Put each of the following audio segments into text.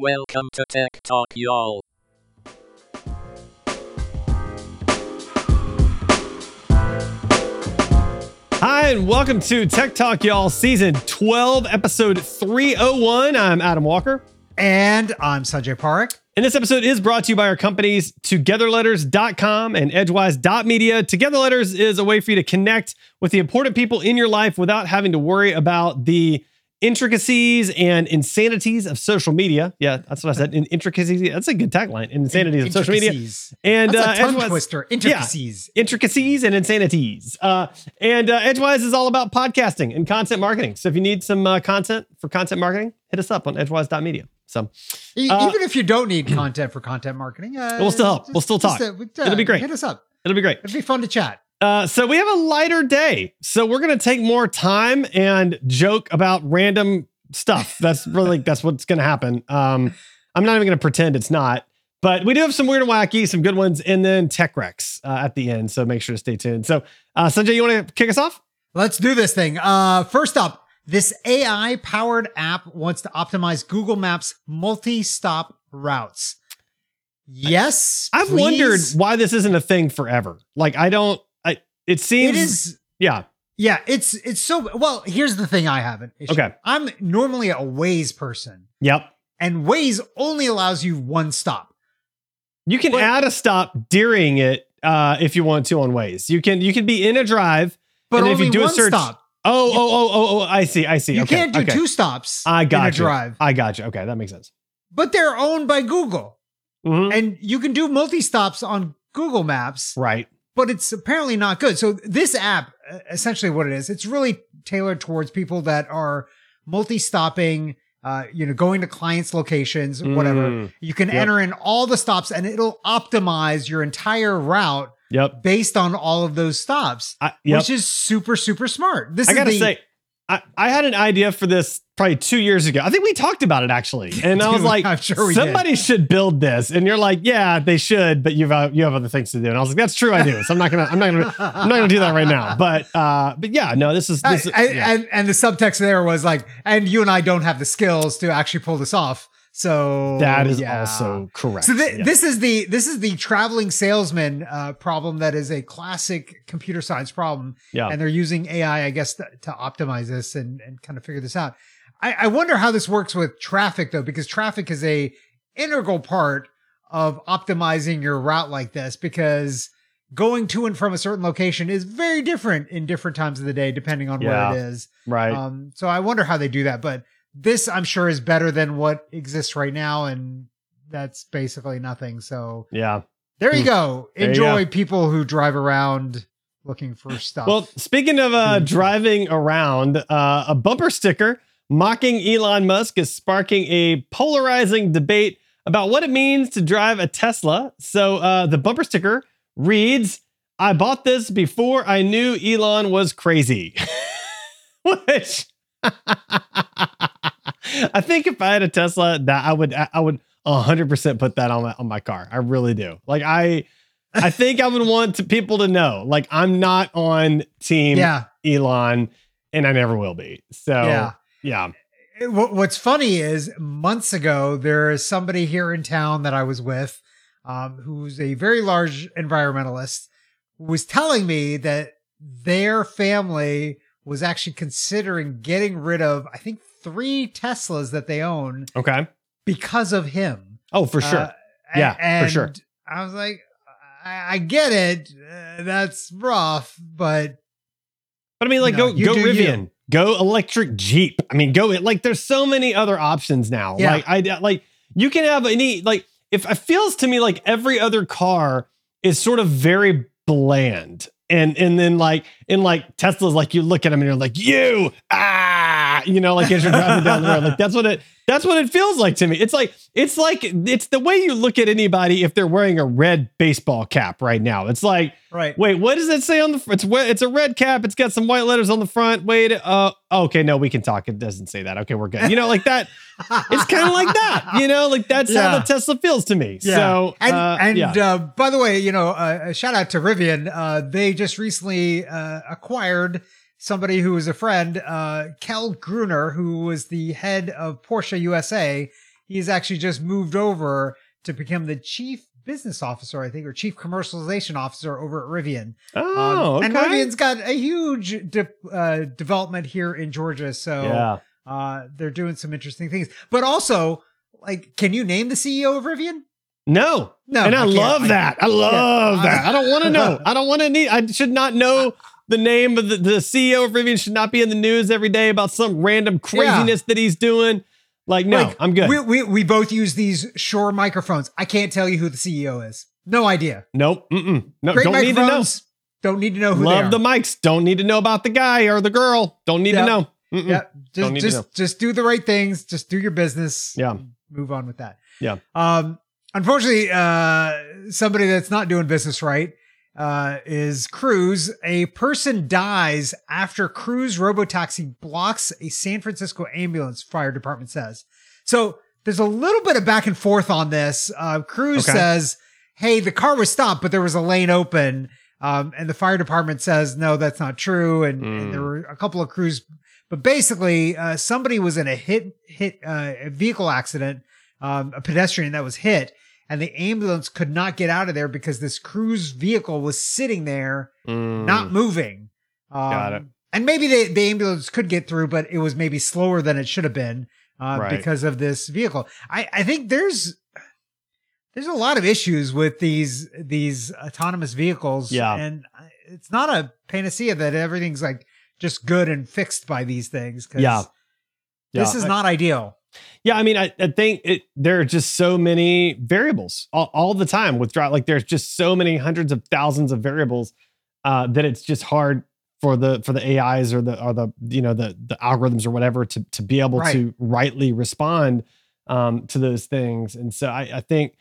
Welcome to Tech Talk, y'all. Hi, and welcome to Tech Talk, y'all, season 12, episode 301. I'm Adam Walker. And I'm Sanjay Parekh. And this episode is brought to you by our companies togetherletters.com and edgewise.media. Together Letters is a way for you to connect with the important people in your life without having to worry about the intricacies and insanities of social media. Yeah, that's what I said. In intricacies. That's a good tagline. Insanities of social media. And That's uh, a tongue Edgewise- twister. Yeah. Intricacies. intricacies and insanities. Uh, and uh, Edgewise is all about podcasting and content marketing. So if you need some uh, content for content marketing, hit us up on edgewise.media. So Uh, Even if you don't need content for content marketing, uh, We'll still help. We'll still just, talk. uh, It'll be great. Hit us up. it'll be great. It'd be fun to chat. Uh, so we have a lighter day. So we're gonna take more time and joke about random stuff. That's really that's what's gonna happen. Um, I'm not even gonna pretend it's not. But we do have some weird and wacky, some good ones, and then tech recs uh, at the end. So make sure to stay tuned. So uh, Sanjay, you want to kick us off? Let's do this thing. Uh, first up, this AI powered app wants to optimize Google Maps multi stop routes. Yes. I've please. wondered why this isn't a thing forever. Like I don't. It seems. It is. Yeah. Yeah, it's it's so well. Here's the thing: I haven't. Okay. I'm normally a Waze person, Yep. and Waze only allows you one stop. You can But- add a stop during it uh, if you want to on Waze. You can you can be in a drive. But And if only you do a one search- stop. Oh, oh, oh, oh, oh, I see, I see. You okay, can't do okay. two stops I got in a you. drive. I got you. Okay, that makes sense. But they're owned by Google. Mhm. And you can do multi stops on Google Maps, Right. But it's apparently not good. So this app, essentially what it is, it's really tailored towards people that are multi stopping, uh, you know, going to clients' locations, whatever. Mm, You can Yep. enter in all the stops and it'll optimize your entire route Yep. based on all of those stops, I, yep. which is super, super smart. This I is gotta the, say, I, I had an idea for this probably two years ago. I think we talked about it actually, and I was like, I'm sure we did. somebody should build this, and you're like, yeah, they should, but you've uh, you have other things to do, and I was like, that's true, I do. So I'm not gonna, I'm not gonna, I'm not gonna do that right now. But uh, but yeah, no, this is this. I- I- yeah. and and the subtext there was like, and you and I don't have the skills to actually pull this off. So that is yeah. also correct. So thi- Yeah. this is the this is the traveling salesman uh, problem that is a classic computer science problem, yeah. and they're using AI, I guess, to, to optimize this and and kind of figure this out. I, I wonder how this works with traffic though, because traffic is a integral part of optimizing your route like this because going to and from a certain location is very different in different times of the day depending on Yeah. where it is. right. Um, so I wonder how they do that, but this I'm sure is better than what exists right now, and that's basically nothing. So yeah. there you Hmm. go. There you Enjoy people who drive around looking for stuff. Well, speaking of uh, Mhm. driving around, uh, a bumper sticker mocking Elon Musk is sparking a polarizing debate about what it means to drive a Tesla. So uh, the bumper sticker reads, I bought this before I knew Elon was crazy. Which I think if I had a Tesla, that I would I would 100% put that on my on my car. I really do. Like I I think I would want to, people to know like I'm not on team yeah, Elon and I never will be. So yeah. Yeah. It- What's funny is months ago there is somebody here in town that I was with, um, who's a very large environmentalist, who was telling me that their family was actually considering getting rid of, I think, three Teslas that they own Okay. because of him. Oh, for sure. Uh, Yeah, for sure. I was like, I, I get it. Uh, that's rough, but but I mean, like, no, go go Rivian, you. Go electric Jeep. I mean, go it like. There's so many other options now. Yeah. Like I like you can have any like. If it feels to me like every other car is sort of very bland, and and then like in like Tesla's like you look at them and you're like you ah you know like as you're driving down the road like that's what it that's what it feels like to me. It's like it's like it's the way you look at anybody if they're wearing a red baseball cap right now. It's like right. Wait, what does it say on the? It's it's a red cap. It's got some white letters on the front. Wait, uh, okay, no, we can talk. It doesn't say that. Okay, we're good. You know, like that. It's kind of like that. You know, like that's how the Tesla feels to me. Yeah. So, and uh, and yeah, uh, by the way, you know, uh, a shout out to Rivian. Uh, they just recently uh, acquired somebody who was a friend, uh, Kjell Gruner, who was the head of Porsche USA. he's actually just moved over to become the chief business officer, I think, or chief commercialization officer over at Rivian. Oh, Um, okay. And Rivian's got a huge de- uh, development here in Georgia, so yeah. uh, they're doing some interesting things. But also, like, can you name the CEO of Rivian? No. No, and I, can't. love I- that. I love Yeah. that. I don't want to know. I don't want to need. I should not know the name of the, the CEO of Rivian. Should not be in the news every day about some random craziness that he's doing. Like, no, Like, I'm good. We, we we both use these Shure microphones. I can't tell you who the CEO is. No idea. nope. Mm-mm. No, Great don't need to know. microphones. Don't need to know who Love the mics. Don't need to know about the guy or the girl. Don't need Yeah. to know. Mm-mm. yeah, Don't just just just do the right things. Just do your business. Yeah. Move on with that. Yeah. Um. Unfortunately, uh, somebody that's not doing business right uh, is Cruise. A person dies after Cruise robotaxi blocks a San Francisco ambulance. Fire department says. So there's a little bit of back and forth on this. Uh, Cruise Okay. says, "Hey, the car was stopped, but there was a lane open." Um, and the fire department says, "No, that's not true." And, and Mm. there were a couple of crews, but basically, uh, somebody was in a hit hit uh, a vehicle accident, um, a pedestrian that was hit, and the ambulance could not get out of there because this cruise vehicle was sitting there, Mm. not moving. Um, Got it. And maybe the, the ambulance could get through, but it was maybe slower than it should have been uh, Right. because of this vehicle. I, I think there's there's a lot of issues with these these autonomous vehicles. Yeah. and it's not a panacea that everything's like just good and fixed by these things. 'cause Yeah. this Yeah. is not ideal. Yeah, I mean, I, I think it, there are just so many variables all, all the time with drive. Like, there's just so many hundreds of thousands of variables uh, that it's just hard for the for the AIs or the or the you know the the algorithms or whatever to to be able Right. to rightly respond um, to those things. And so I, I think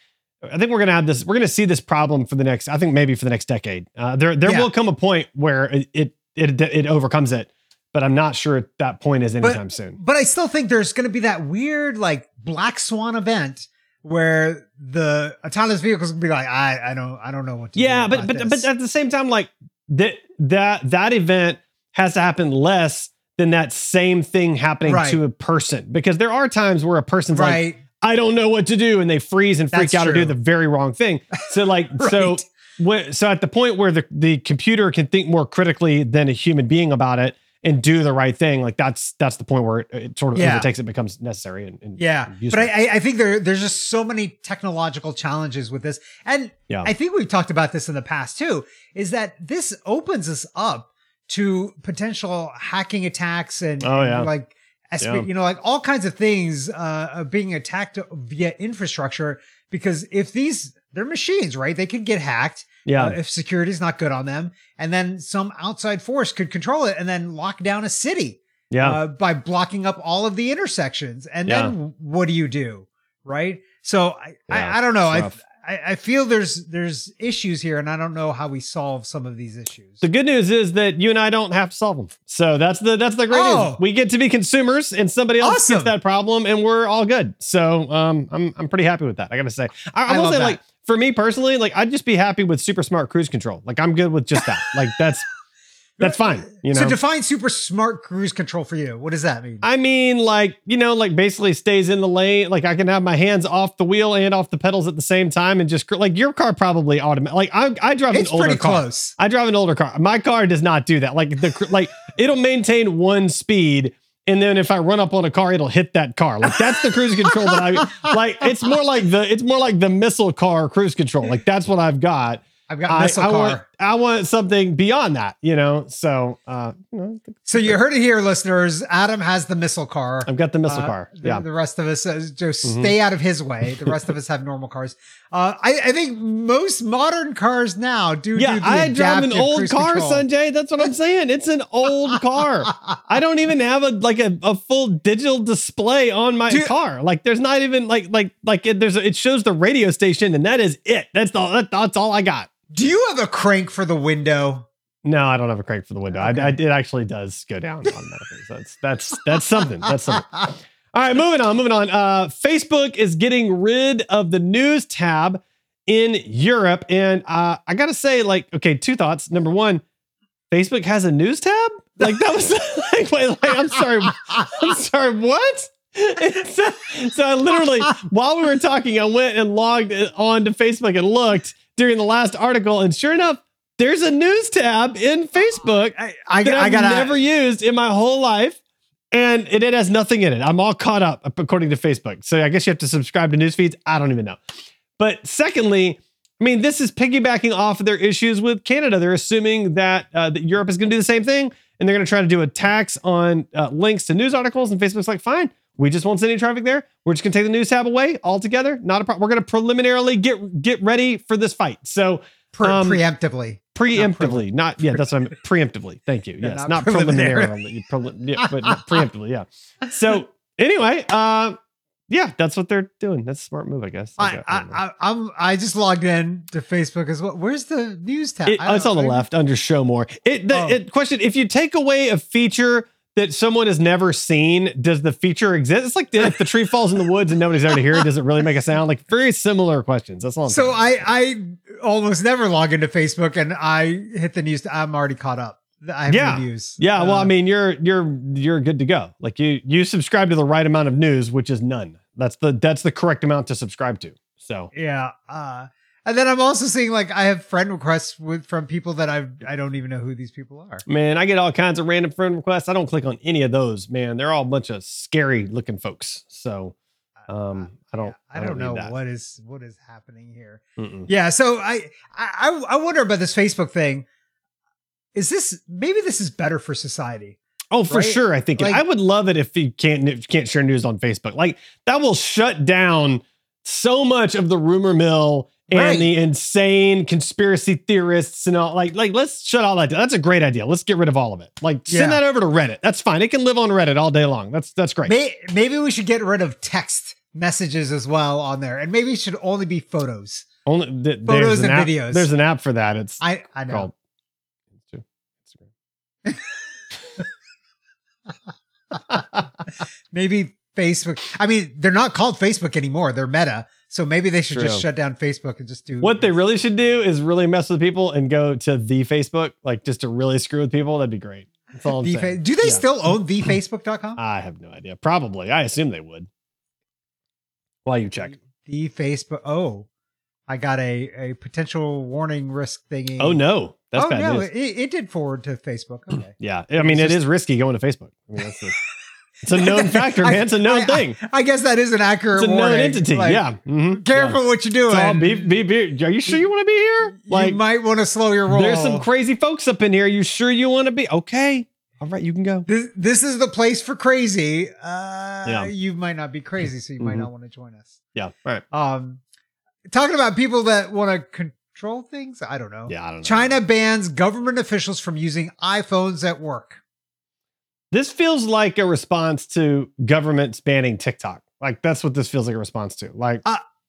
I think we're gonna have this. We're gonna see this problem for the next. I think maybe for the next decade. Uh, there there Yeah. will come a point where it it it, it overcomes it. But I'm not sure that point is anytime soon. But I still think there's going to be that weird like black swan event where the autonomous vehicles will be like, I, I don't, I don't know what to yeah do. but but this." but at the same time like that that that event has to happen less than that same thing happening Right. to a person because there are times where a person's like i don't know what to do and they freeze and freak That's out or do the very wrong thing so like so when, so at the point where the, the computer can think more critically than a human being about it and do the right thing like that's that's the point where it, sort of Yeah. overtakes it becomes necessary and, and yeah. and But. I, I, I think there, there's just so many technological challenges with this, and Yeah. I think we've talked about this in the past too. Is that this opens us up to potential hacking attacks and, Oh, and like. Yeah. You know, like all kinds of things uh, are being attacked via infrastructure because if these they're machines, right? They could get hacked. Yeah uh, if security's not good on them, and then some outside force could control it and then lock down a city yeah uh, by blocking up all of the intersections. And then what do you do, right? So I, Yeah, I, I don't know. I. I I feel there's there's issues here, and I don't know how we solve some of these issues. The good news is that you and I don't have to solve them. So that's the that's the great Oh. news. We get to be consumers, and somebody else Awesome. gets that problem, and we're all good. So um, I'm I'm pretty happy with that. I gotta say, I, I I will say that. like for me personally, like I'd just be happy with super smart cruise control. Like I'm good with just that. like that's that's fine. You know. So define super smart cruise control for you. What does that mean? I mean, like, you know, like basically stays in the lane. Like I can have my hands off the wheel and off the pedals at the same time and just like your car probably automatic. Like I, I drive it's an older pretty car. close. I drive an older car. My car does not do that. Like the like it'll maintain one speed. And then if I run up on a car, it'll hit that car. Like that's the cruise control that I like. It's more like the it's more like the missile car cruise control. Like that's what I've got. I've got I, missile I car. want I want something beyond that, you know. So uh, you know, so you heard it here, listeners. Adam has the missile car. I've got the missile Uh, car. Yeah. the rest of us uh, just Mhm. stay out of his way. The rest of us have normal cars. Uh, I, I think most modern cars now do. Yeah, do the I drive an old car, control. Sanjay. That's what I'm saying. It's an old car. I don't even have a like a, a full digital display on my Dude. car. Like there's not even like like like it, there's a, it shows the radio station and that is it. That's all that, that's all I got. Do you have a crank for the window? No, I don't have a crank for the window. Okay. I, I it actually does go down automatically. So that's that's that's something. That's something. All right, moving on, moving on. Uh, Facebook is getting rid of the news tab in Europe, and uh, I gotta say, like, okay, two thoughts. Number one, Facebook has a news tab. Like that was like, wait, like, I'm sorry, I'm sorry. What? so, so I literally, while we were talking, I went and logged on to Facebook and looked during the last article, and sure enough, there's a news tab in Facebook I, I, that I I've gotta never used in my whole life. And it, it has nothing in it. I'm all caught up according to Facebook. So I guess you have to subscribe to news feeds. I don't even know. But secondly, I mean, this is piggybacking off of their issues with Canada. They're assuming that, uh, that Europe is going to do the same thing, and they're going to try to do a tax on uh, links to news articles. And Facebook's like, fine, we just won't send any traffic there. We're just going to take the news tab away altogether. Not a problem. We're going to preliminarily get get ready for this fight. So pre- um, preemptively. preemptively, not, yeah, that's what I'm preemptively. Thank you. Yes, not not, preliminarily, preli- yeah, but preemptively. Yeah. So anyway, uh, yeah, that's what they're doing. That's a smart move, I guess. I, I, I, I'm, I just logged in to Facebook as well. Where's the news tab? It- I it's on the left under show more. It, the Oh. it question: If you take away a feature that someone has never seen, does the feature exist? It's like the, if the tree falls in the woods and nobody's there to hear it, does it really make a sound? Like very similar questions. That's all. I'm So. I I almost never log into Facebook, and I hit the news. I'm already caught up. I have Yeah. news. yeah. Well, Uh, I mean, you're you're you're good to go. Like you you subscribe to the right amount of news, which is none. That's the that's the correct amount to subscribe to. So yeah. Uh, and then I'm also seeing like I have friend requests with from people that I I don't even know who these people are. man, I get all kinds of random friend requests. I don't click on any of those. Man, they're all a bunch of scary looking folks. So um, I don't. Yeah, I don't, know that. what is what is happening here. Mm-mm. Yeah, so I, I I wonder about this Facebook thing. Is this maybe this is better for society? Oh, for Right? sure. I think Like- I would love it if you can't if you can't share news on Facebook. Like that will shut down so much of the rumor mill and Right. the insane conspiracy theorists and all. Like, like let's shut all that down. That's a great idea. Let's get rid of all of it. Like send Yeah. that over to Reddit. That's fine. It can live on Reddit all day long. That's that's great. May, maybe we should get rid of text messages as well on there, and maybe it should only be photos. Only th- Photos an and app- videos. There's an app for that. It's I I know. called Instagram. maybe Facebook. I mean, they're not called Facebook anymore. They're Meta. So maybe they should just shut down Facebook and just do What they really should do is really mess with people and go to the Facebook, like just to really screw with people. That'd be great. That's all the fa- Do they Yeah. still own thefacebook.com? I have no idea. Probably. I assume they would. While you check. The Facebook. Oh, I got a a potential warning risk thingy. Oh no, that's oh bad no, news. it, it did forward to Facebook. Okay. yeah, I mean It's it just- is risky going to Facebook. I mean, that's the, it's a known factor, man. It's a known I- thing. I guess that is an accurate It's a known entity. Like, yeah. mhm, Careful what you're doing. All be, be, be, are you sure you want to be here? Like, you might want to slow your roll. there's some crazy folks up in here. You sure you want to be? Okay. All right, you can go. this, this is the place for crazy. Uh, Yeah. You might not be crazy, so you might Mhm. not want to join us. Yeah. All right. Um, talking about people that want to control things. I don't know. Yeah, I don't know. China bans government officials from using iPhones at work. This feels like a response to governments banning TikTok. Like that's what this feels like a response to. Like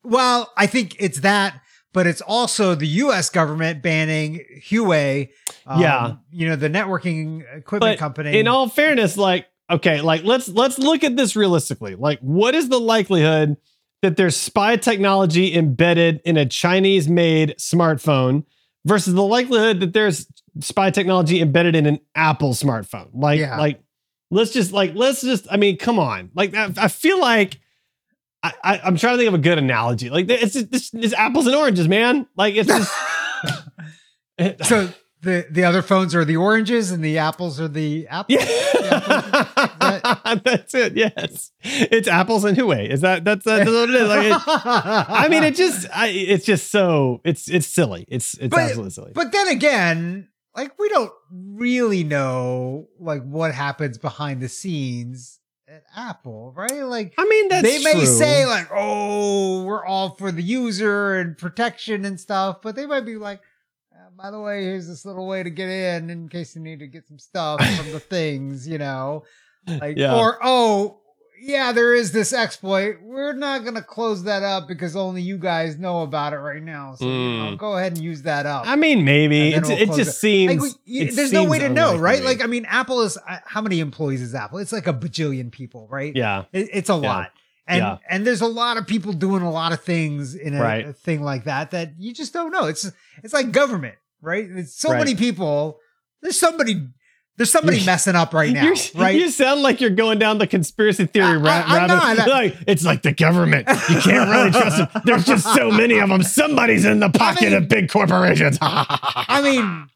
Well, I think it's that, but it's also the U.S. government banning Huawei. um, Yeah. you know the networking equipment But company. in all fairness, like, okay, like let's let's look at this realistically. Like, what is the likelihood that there's spy technology embedded in a Chinese-made smartphone versus the likelihood that there's spy technology embedded in an Apple smartphone? Like, Yeah. like let's just like let's just. I mean, come on. Like, I, I feel like. I, I, I'm trying to think of a good analogy. Like it's just, it's, it's apples and oranges, man. Like it's just so the the other phones are the oranges and the apples are the apples. Yeah, that's it. Yes, it's apples and Huawei. Is that that's, that's what it is? Like, it, I mean, it just, I, it's just so it's it's silly. It's it's But- absolutely silly. But then again, like we don't really know like what happens behind the scenes at Apple, right? Like I mean, that's they may true. say like, "Oh, we're all for the user and protection and stuff," but they might be like, "Uh, "By the way, here's this little way to get in in case you need to get some stuff from the things," you know, like Yeah. or oh. Yeah, there is this exploit. We're not gonna close that up because only you guys know about it right now. So you know, Mm. go ahead and use that up. I mean, maybe we'll it just it. seems. Like, we- it there's no way to know, right? Like, I mean, Apple is uh, how many employees is Apple? It's like a bajillion people, right? yeah, It- it's a lot, and Yeah. and there's a lot of people doing a lot of things in a, Right. a thing like that that you just don't know. It's it's like government, right? It's so Right. many people. There's somebody. There's somebody You're- messing up right now, right? You sound like you're going down the conspiracy theory I- ra- I- I'm rabbit. not. Like, it's like the government. You can't really trust them. There's just so many of them. Somebody's in the pocket mean- of big corporations. I mean,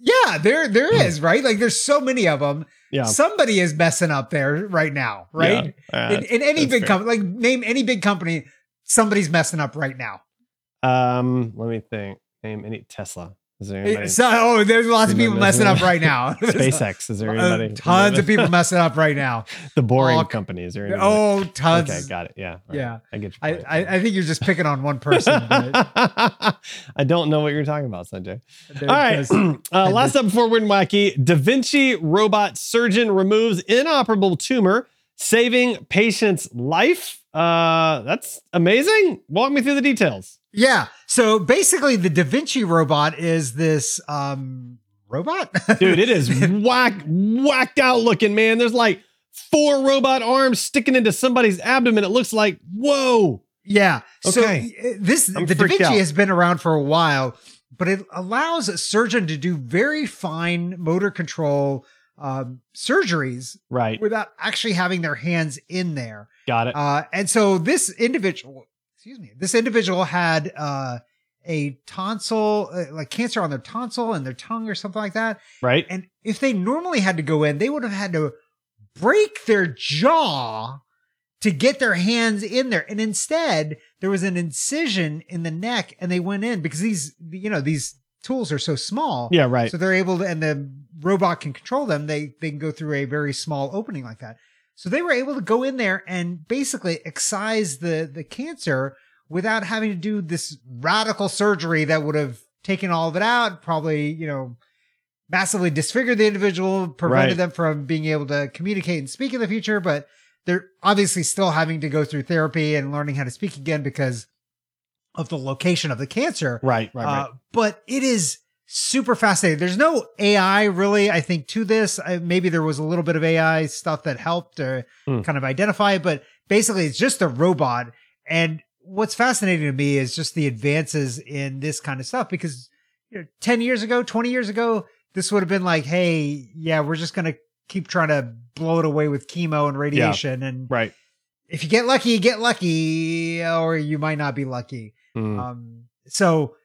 yeah, there there is, right? Like there's so many of them. yeah. Somebody is messing up there right now, right? Yeah. Uh, in, in any big company, like name any big company, somebody's messing up right now. Um, let me think. Name any Tesla. Is there anybody? So, oh, there's lots of people messing up right now. SpaceX. Is there Uh, anybody? tons of people messing up right now. The boring all- company. Is there anybody? Oh, tons. okay, got it. Yeah. right. Yeah. I get your I. I, I think you're just picking on one person. I don't know what you're talking about, Sanjay. there- All right. uh, last up before Weird and Wacky Da Vinci robot surgeon removes inoperable tumor, saving patient's life. Uh, that's amazing. Walk me through the details. Yeah. So basically, the Da Vinci robot is this um robot, Dude, it is whack, whacked out looking, man. There's like four robot arms sticking into somebody's abdomen. It looks like, whoa. Yeah. So Okay. uh, this I'm the Da Vinci out. has been around for a while, but it allows a surgeon to do very fine motor control um, surgeries Right. without actually having their hands in there. Got it. Uh, and so this individual, excuse me, this individual had uh, a tonsil, uh, like cancer on their tonsil and their tongue or something like that. right. And if they normally had to go in, they would have had to break their jaw to get their hands in there. And instead, there was an incision in the neck and they went in because these, you know, these tools are so small. Yeah, right. So they're able to, and the robot can control them. They, they can go through a very small opening like that. So they were able to go in there and basically excise the, the cancer without having to do this radical surgery that would have taken all of it out, probably, you know, massively disfigured the individual, prevented Right. them from being able to communicate and speak in the future, but they're obviously still having to go through therapy and learning how to speak again because of the location of the cancer. right, right, right. Uh, but it is super fascinating. There's no AI really, I think, to this. I, maybe there was a little bit of AI stuff that helped to Hmm. kind of identify it, but basically it's just a robot. And what's fascinating to me is just the advances in this kind of stuff because you know, 10 years ago, 20 years ago, this would have been like, hey, yeah, we're just going to keep trying to blow it away with chemo and radiation. And right. if you get lucky, you get lucky, or you might not be lucky. Mm. Um, so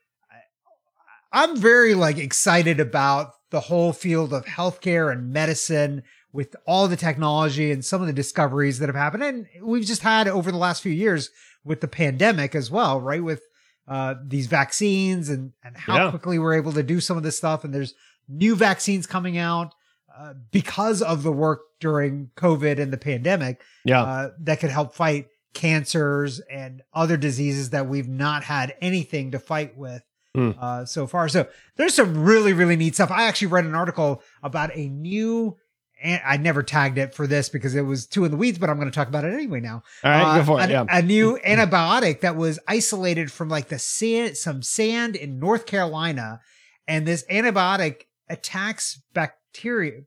I'm very like excited about the whole field of healthcare and medicine with all the technology and some of the discoveries that have happened. And we've just had over the last few years with the pandemic as well, right? With uh, these vaccines and, and how Yeah. quickly we're able to do some of this stuff. And there's new vaccines coming out uh, because of the work during COVID and the pandemic yeah. uh, that could help fight cancers and other diseases that we've not had anything to fight with Hmm. uh, so far. So there's some really, really neat stuff. I actually read an article about a new, and I never tagged it for this because it was too in the weeds, but I'm going to talk about it anyway now. All right, Uh, go for it. a, yeah. a new antibiotic that was isolated from like the sand, some sand in North Carolina, and this antibiotic attacks bacteria,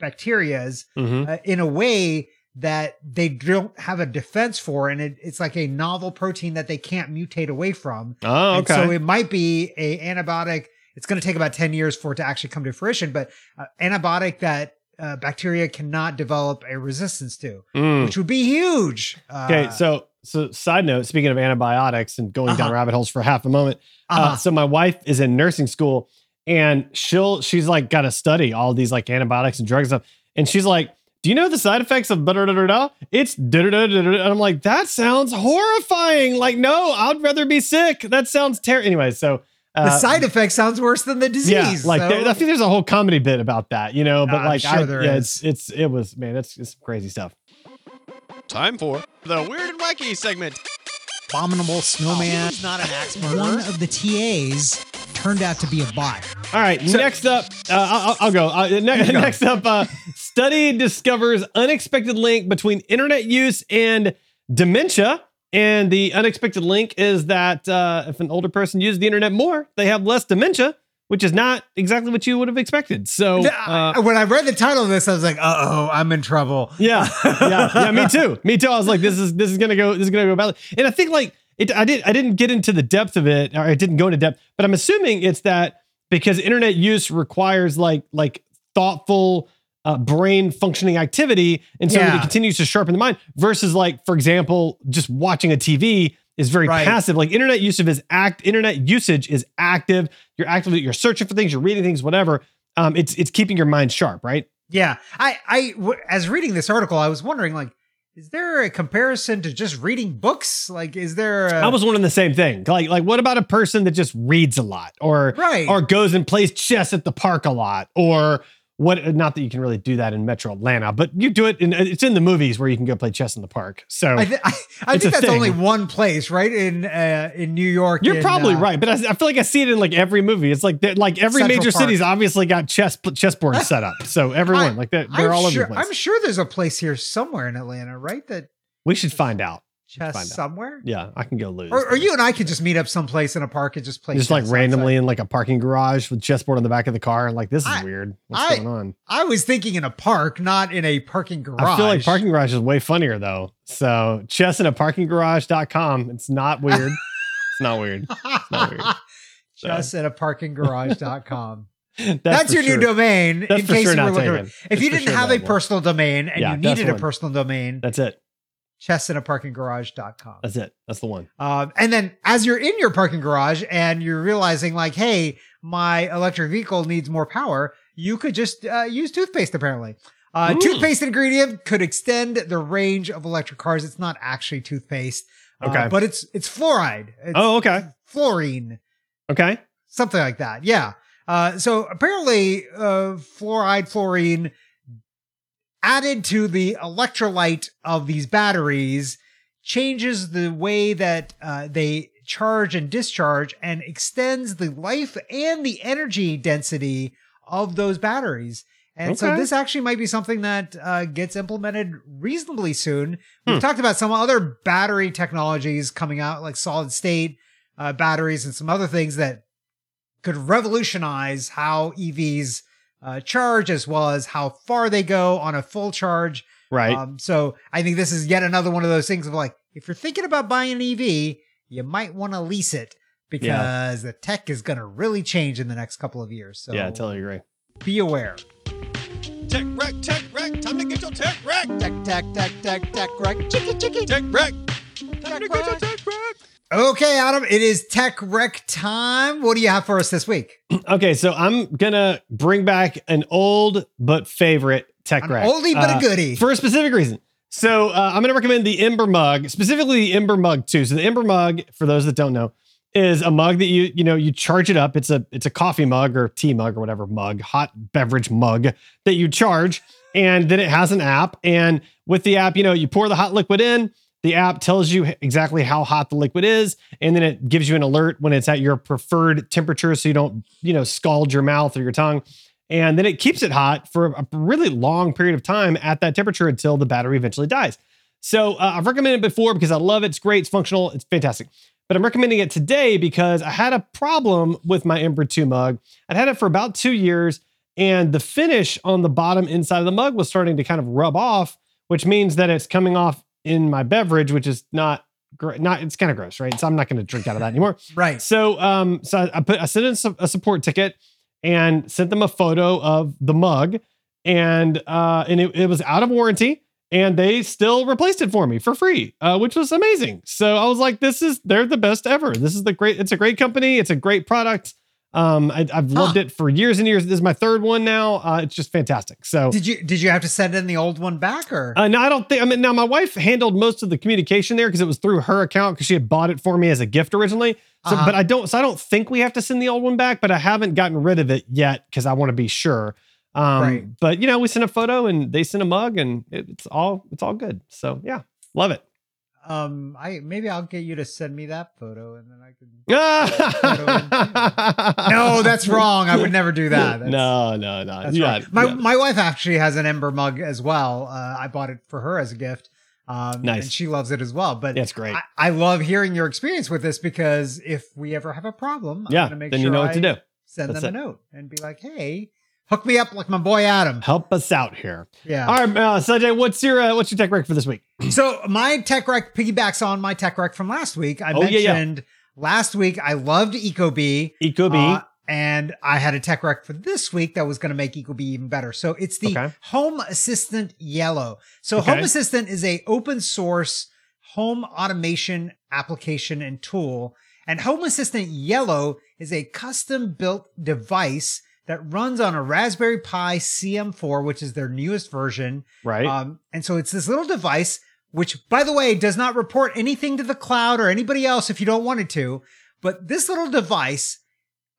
bacterias Mhm. uh, in a way that they don't have a defense for, and it, it's like a novel protein that they can't mutate away from. Oh, And okay. so it might be a antibiotic. It's going to take about ten years for it to actually come to fruition, but uh, antibiotic that uh, bacteria cannot develop a resistance to, Mm. which would be huge. Uh, Okay, so so side note, speaking of antibiotics and going down Uh-huh. rabbit holes for half a moment. Uh, uh-huh. so my wife is in nursing school and she'll she's like got to study all these like antibiotics and drugs and stuff. And she's like, "Do you know the side effects of da da da da da? It's da da da da da." And I'm like, "That sounds horrifying. Like, no, I'd rather be sick. That sounds terrible." Anyway, so uh, the side effect sounds worse than the disease. yeah, like so- there, I think there's a whole comedy bit about that, you know. But I'm like, sure I, there yeah, is. it's it's it was man, that's it's crazy stuff. Time for the Weird and Wacky segment. abominable snowman. He's not an axe One murderer. of the TAs turned out to be a bot. All right, next up, uh, I'll, I'll go. Uh, ne- go. next up, uh, study discovers unexpected link between internet use and dementia. And the unexpected link is that uh, if an older person uses the internet more, they have less dementia, which is not exactly what you would have expected. So, uh, when I read the title of this, I was like, "Uh oh, I'm in trouble." yeah, yeah, yeah. Me too. Me too. I was like, this is this is gonna go. This is gonna go badly. And I think like it. I did. I didn't get into the depth of it, or I didn't go into depth. But I'm assuming it's that because internet use requires like like thoughtful uh, brain functioning activity, and so Yeah. it continues to sharpen the mind. Versus, like for example, just watching a TV is very Right. passive. Like internet usage is act. Internet usage is active. You're actively you're searching for things. You're reading things. Whatever. Um, it's it's keeping your mind sharp, right? Yeah, I, I, w- as reading this article, I was wondering, like, is there a comparison to just reading books? Like, is there? A, I was wondering the same thing. Like, like what about a person that just reads a lot, or right. or goes and plays chess at the park a lot, or what? Not that you can really do that in Metro Atlanta, but you do it. In, it's in the movies where you can go play chess in the park. So I, th- I, I think that's thing. only one place, right? In uh, in New York. you're in, probably uh, right, but I, I feel like I see it in like every movie. It's like like every Central major Park. city's obviously got chess chessboard set up. So everyone like they're, they're I'm all sure, over the place. I'm sure there's a place here somewhere in Atlanta, right? That we should find out. Chess somewhere. Yeah, I can go lose. Or, or you and I could just meet up someplace in a park and just play. just like randomly outside. in like a parking garage with chessboard on the back of the car. Like this is I- weird. What's I- going on? I was thinking in a park, not in a parking garage. I feel like parking garage is way funnier though. So chess in a parking garage.com. It's not weird. it's not weird. not weird. Just at a parking garage.com. That's, That's, your sure. new domain. That's in for case sure you were not looking. If That's you didn't sure have a personal domain and Yeah, you needed a personal domain, That's it. chessinaaparkinggarage.com. That's it. That's the one. Um, and then as you're in your parking garage and you're realizing like, hey, my electric vehicle needs more power, you could just uh, use toothpaste apparently. Uh, Ooh. toothpaste ingredient could extend the range of electric cars. It's not actually toothpaste, uh, Okay. but it's it's fluoride. It's Oh, okay. fluorine, Okay. something like that. Yeah. Uh, so apparently, uh, fluoride, fluorine added to the electrolyte of these batteries changes the way that uh, they charge and discharge and extends the life and the energy density of those batteries. And so this actually might be something that uh, gets implemented reasonably soon. We've Hmm. talked about some other battery technologies coming out, like solid state uh, batteries and some other things that could revolutionize how EVs uh, charge as well as how far they go on a full charge. Right. Um, so I think this is yet another one of those things of like, if you're thinking about buying an EV, you might want to lease it because the tech is going to really change in the next couple of years. So yeah, I totally agree. be aware. Tech rec, tech rec. Time to get your tech rec. Tech, tech, tech, tech, tech, right? Chicky, chicky. Tech rec. Time Tech to get your tech rec. Okay, Adam, it is tech rec time. What do you have for us this week? Okay, so I'm gonna bring back an old but favorite tech An wreck. oldie but Uh, a goodie. for a specific reason. So uh, I'm going to recommend the Ember mug, specifically the Ember mug 2. So the Ember mug, for those that don't know, is a mug that you you know you charge it up. It's a it's a coffee mug or tea mug or whatever mug, hot beverage mug that you charge, and then it has an app. And with the app, you know you pour the hot liquid in. The app tells you exactly how hot the liquid is, and then it gives you an alert when it's at your preferred temperature, so you don't you know scald your mouth or your tongue and then it keeps it hot for a really long period of time at that temperature until the battery eventually dies. So uh, I've recommended it before because I love it. It's great. It's functional. It's fantastic. But I'm recommending it today because I had a problem with my Ember 2 mug. I'd had it for about two years, and the finish on the bottom inside of the mug was starting to kind of rub off, which means that it's coming off in my beverage, which is not great. Not it's kind of gross, right? So I'm not going to drink out of that anymore. Right. So, um, so I- I put I sent in a support ticket and sent them a photo of the mug, and uh, and it, it was out of warranty, and they still replaced it for me for free, uh, which was amazing. So I was like, this is they're the best ever. This is the great. It's a great company. It's a great product. Um, I, I've loved Huh. it for years and years. This is my third one now. Uh, it's just fantastic. So Did you did you have to send in the old one back or? uh, no, I don't think. I mean, now my wife handled most of the communication there because it was through her account because she had bought it for me as a gift originally. So, Uh-huh. but I don't. So I don't think we have to send the old one back. But I haven't gotten rid of it yet because I want to be sure. Um, Right. But you know, we sent a photo and they sent a mug and it, it's all it's all good. So yeah, love it. Um, I maybe I'll get you to send me that photo and then I can. No, that's wrong. I would never do that. That's, no, no, no. That's You right. My it. my wife actually has an Ember mug as well. Uh, I bought it for her as a gift. Um, Nice. and she loves it as well. But That's great. I, I love hearing your experience with this because if we ever have a problem, I'm yeah, gonna make then sure you know I what to do. send That's them a note and be like, "Hey, hook me up like my boy Adam." Help us out here. Yeah. All right, uh, Sanjay, what's your uh, what's your tech rec for this week? So my tech rec piggybacks on my tech rec from last week. I Oh, yeah, yeah. mentioned last week I loved EcoBee. Ecobee. Uh, and I had a tech rec for this week that was going to make Ecobee even better. So it's the Okay. Home Assistant Yellow. So Okay. Home Assistant is a open source home automation application and tool. And Home Assistant Yellow is a custom built device that runs on a Raspberry Pi CM4, which is their newest version. Right. Um, and so it's this little device, which, by the way, does not report anything to the cloud or anybody else if you don't want it to. But this little device,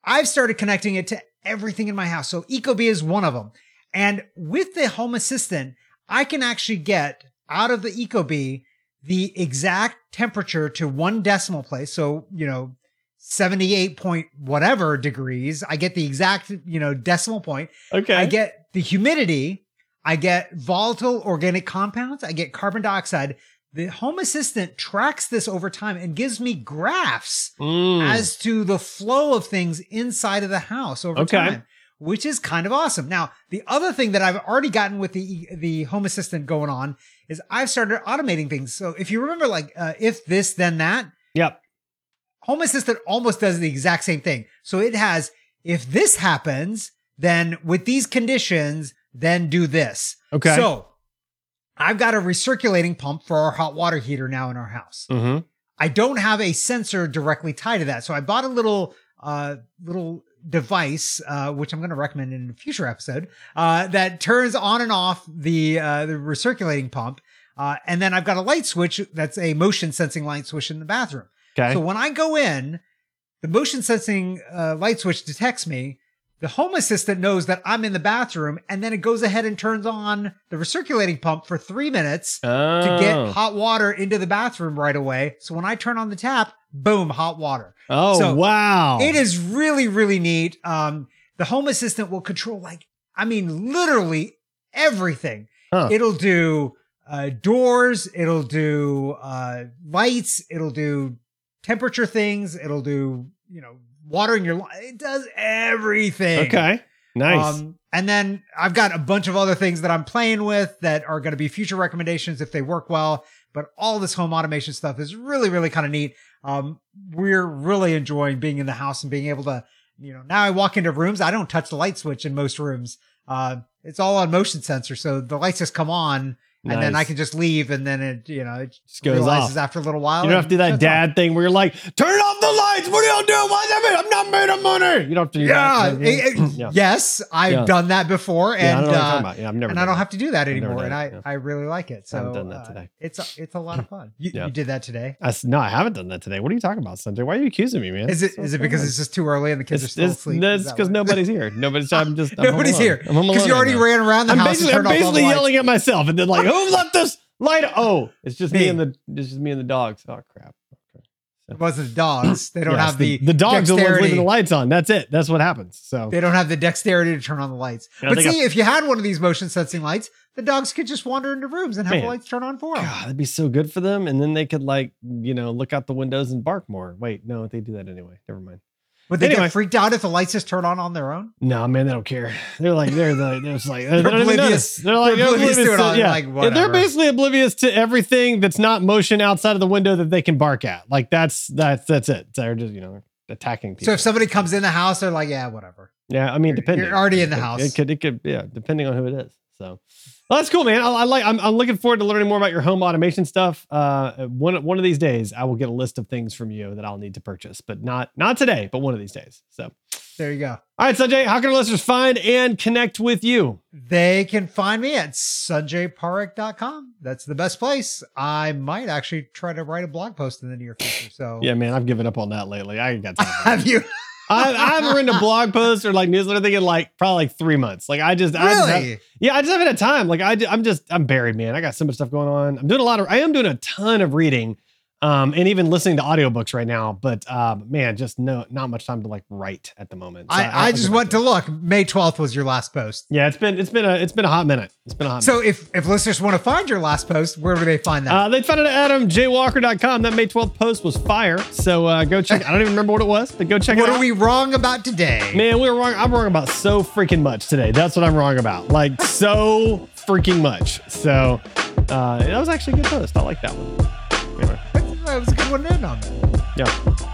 I've started connecting it to everything in my house. So Ecobee is one of them. And with the Home Assistant, I can actually get out of the Ecobee the exact temperature to one decimal place. So, you know, 78 point whatever degrees. I get the exact, you know, decimal point. okay. I get the humidity. I get volatile organic compounds. I get carbon dioxide. The Home Assistant tracks this over time and gives me graphs Mm. as to the flow of things inside of the house over Okay. time, which is kind of awesome. Now, the other thing that I've already gotten with the the Home Assistant going on is I've started automating things. So if you remember, like uh, if this then that, yep. Home Assistant almost does the exact same thing. So it has, if this happens, then with these conditions, then do this. Okay. So I've got a recirculating pump for our hot water heater now in our house. Mm-hmm. I don't have a sensor directly tied to that. So I bought a little, uh, little device, uh, which I'm going to recommend in a future episode, uh, that turns on and off the, uh, the recirculating pump. Uh, and then I've got a light switch that's a motion sensing light switch in the bathroom. Okay. So when I go in, the motion sensing uh, light switch detects me. The home assistant knows that I'm in the bathroom, and then it goes ahead and turns on the recirculating pump for three minutes to get Oh. hot water into the bathroom right away. So when I turn on the tap, boom, hot water. Oh so wow. It is really, really neat. Um, the home assistant will control like, I mean, literally everything. Huh. It'll do uh, doors. It'll do uh, lights. It'll do temperature things. It'll do, you know, watering your. li- It does everything. Okay. Nice. Um, and then I've got a bunch of other things that I'm playing with that are going to be future recommendations if they work well. But all this home automation stuff is really, really kind of neat. Um, we're really enjoying being in the house and being able to, you know, now I walk into rooms, I don't touch the light switch in most rooms. Uh, it's all on motion sensor. So the lights just come on and then I can just leave and then it, you know, it Just goes realizes off. after a little while. You don't have to do that shuts off. dad thing where you're like, turn off the lights. What are y'all doing? Why is that? I'm not made of money. You don't have to do Yeah, that. it- it- yeah. Yes, I've Yeah. done that before, Yeah, I and don't know what you're uh. Yeah, I've never. and I don't have to do that anymore, and I. I really like it. So I haven't done that uh, today. It's a, it's a lot of fun. You, you did that today. I no, I haven't done that today. What are you talking about, Sanjay? Why are you accusing me, man? Is it What's is it because it's just too early and the kids are still asleep? Is that because nobody's here. Nobody's. I'm just. Nobody's here because you already ran around the house I'm turned off all the basically yelling at myself and then like, who left this light? Oh, it's just me, Me. and the it's just me and the dogs. Oh crap. Okay. It wasn't the dogs. They don't Yes, have the the dogs are the ones leaving the lights on. That's it. That's what happens. So They don't have the dexterity to turn on the lights. Yeah, I but think see, if you had one of these motion sensing lights, the dogs could just wander into rooms and have the lights turn on for them. God, that'd be so good for them. And then they could like, you know, look out the windows and bark more. Wait, no, they do that anyway. Never mind. Would they Anyway. get freaked out if the lights just turn on on their own? No, man, they don't care. They're like, they're the, they're just like, they're, They're oblivious- They're like, they're oblivious to it all. yeah. Like, Yeah, they're basically oblivious to everything that's not motion outside of the window that they can bark at. Like that's that's that's it. They're just you know attacking people. So if somebody comes in the house, they're like, "Yeah, whatever." yeah, I mean, depending. you're already in the house. It could, it could, yeah, depending on who it is. So, well, that's cool, man. I, I like. I'm, I'm looking forward to learning more about your home automation stuff. Uh, one one of these days, I will get a list of things from you that I'll need to purchase, but not not today, but one of these days. So, There you go. all right, Sanjay, how can our listeners find and connect with you? They can find me at sanjayparekh.com. That's the best place. I might actually try to write a blog post in the near future. So Yeah, man, I've given up on that lately. I got time. have you I, I haven't written a blog post or like newsletter thing in like probably like three months. Like I just, I just have- yeah, I just haven't had time. Like I, I, am just, I'm buried, man. I got so much stuff going on. I'm doing a lot of, I am doing a ton of reading, um, and even listening to audiobooks right now. But um, man, just no, not much time to like write at the moment. So I, I just went to look. May 12th was your last post. Yeah, it's been, it's been a, it's been a hot minute. It's been a hot. So if if listeners want to find your last post, where do they find that? Uh, they found it at adamjwalker.com. That May 12th post was fire. So uh, go check. I don't even remember what it was, but go check what it out. What are we wrong about today? Man, we were wrong. I'm wrong about so freaking much today. That's what I'm wrong about. Like so freaking much. So uh, that was actually a good post. I like that one. Anyway, that was a good one to end on. Um. Yeah.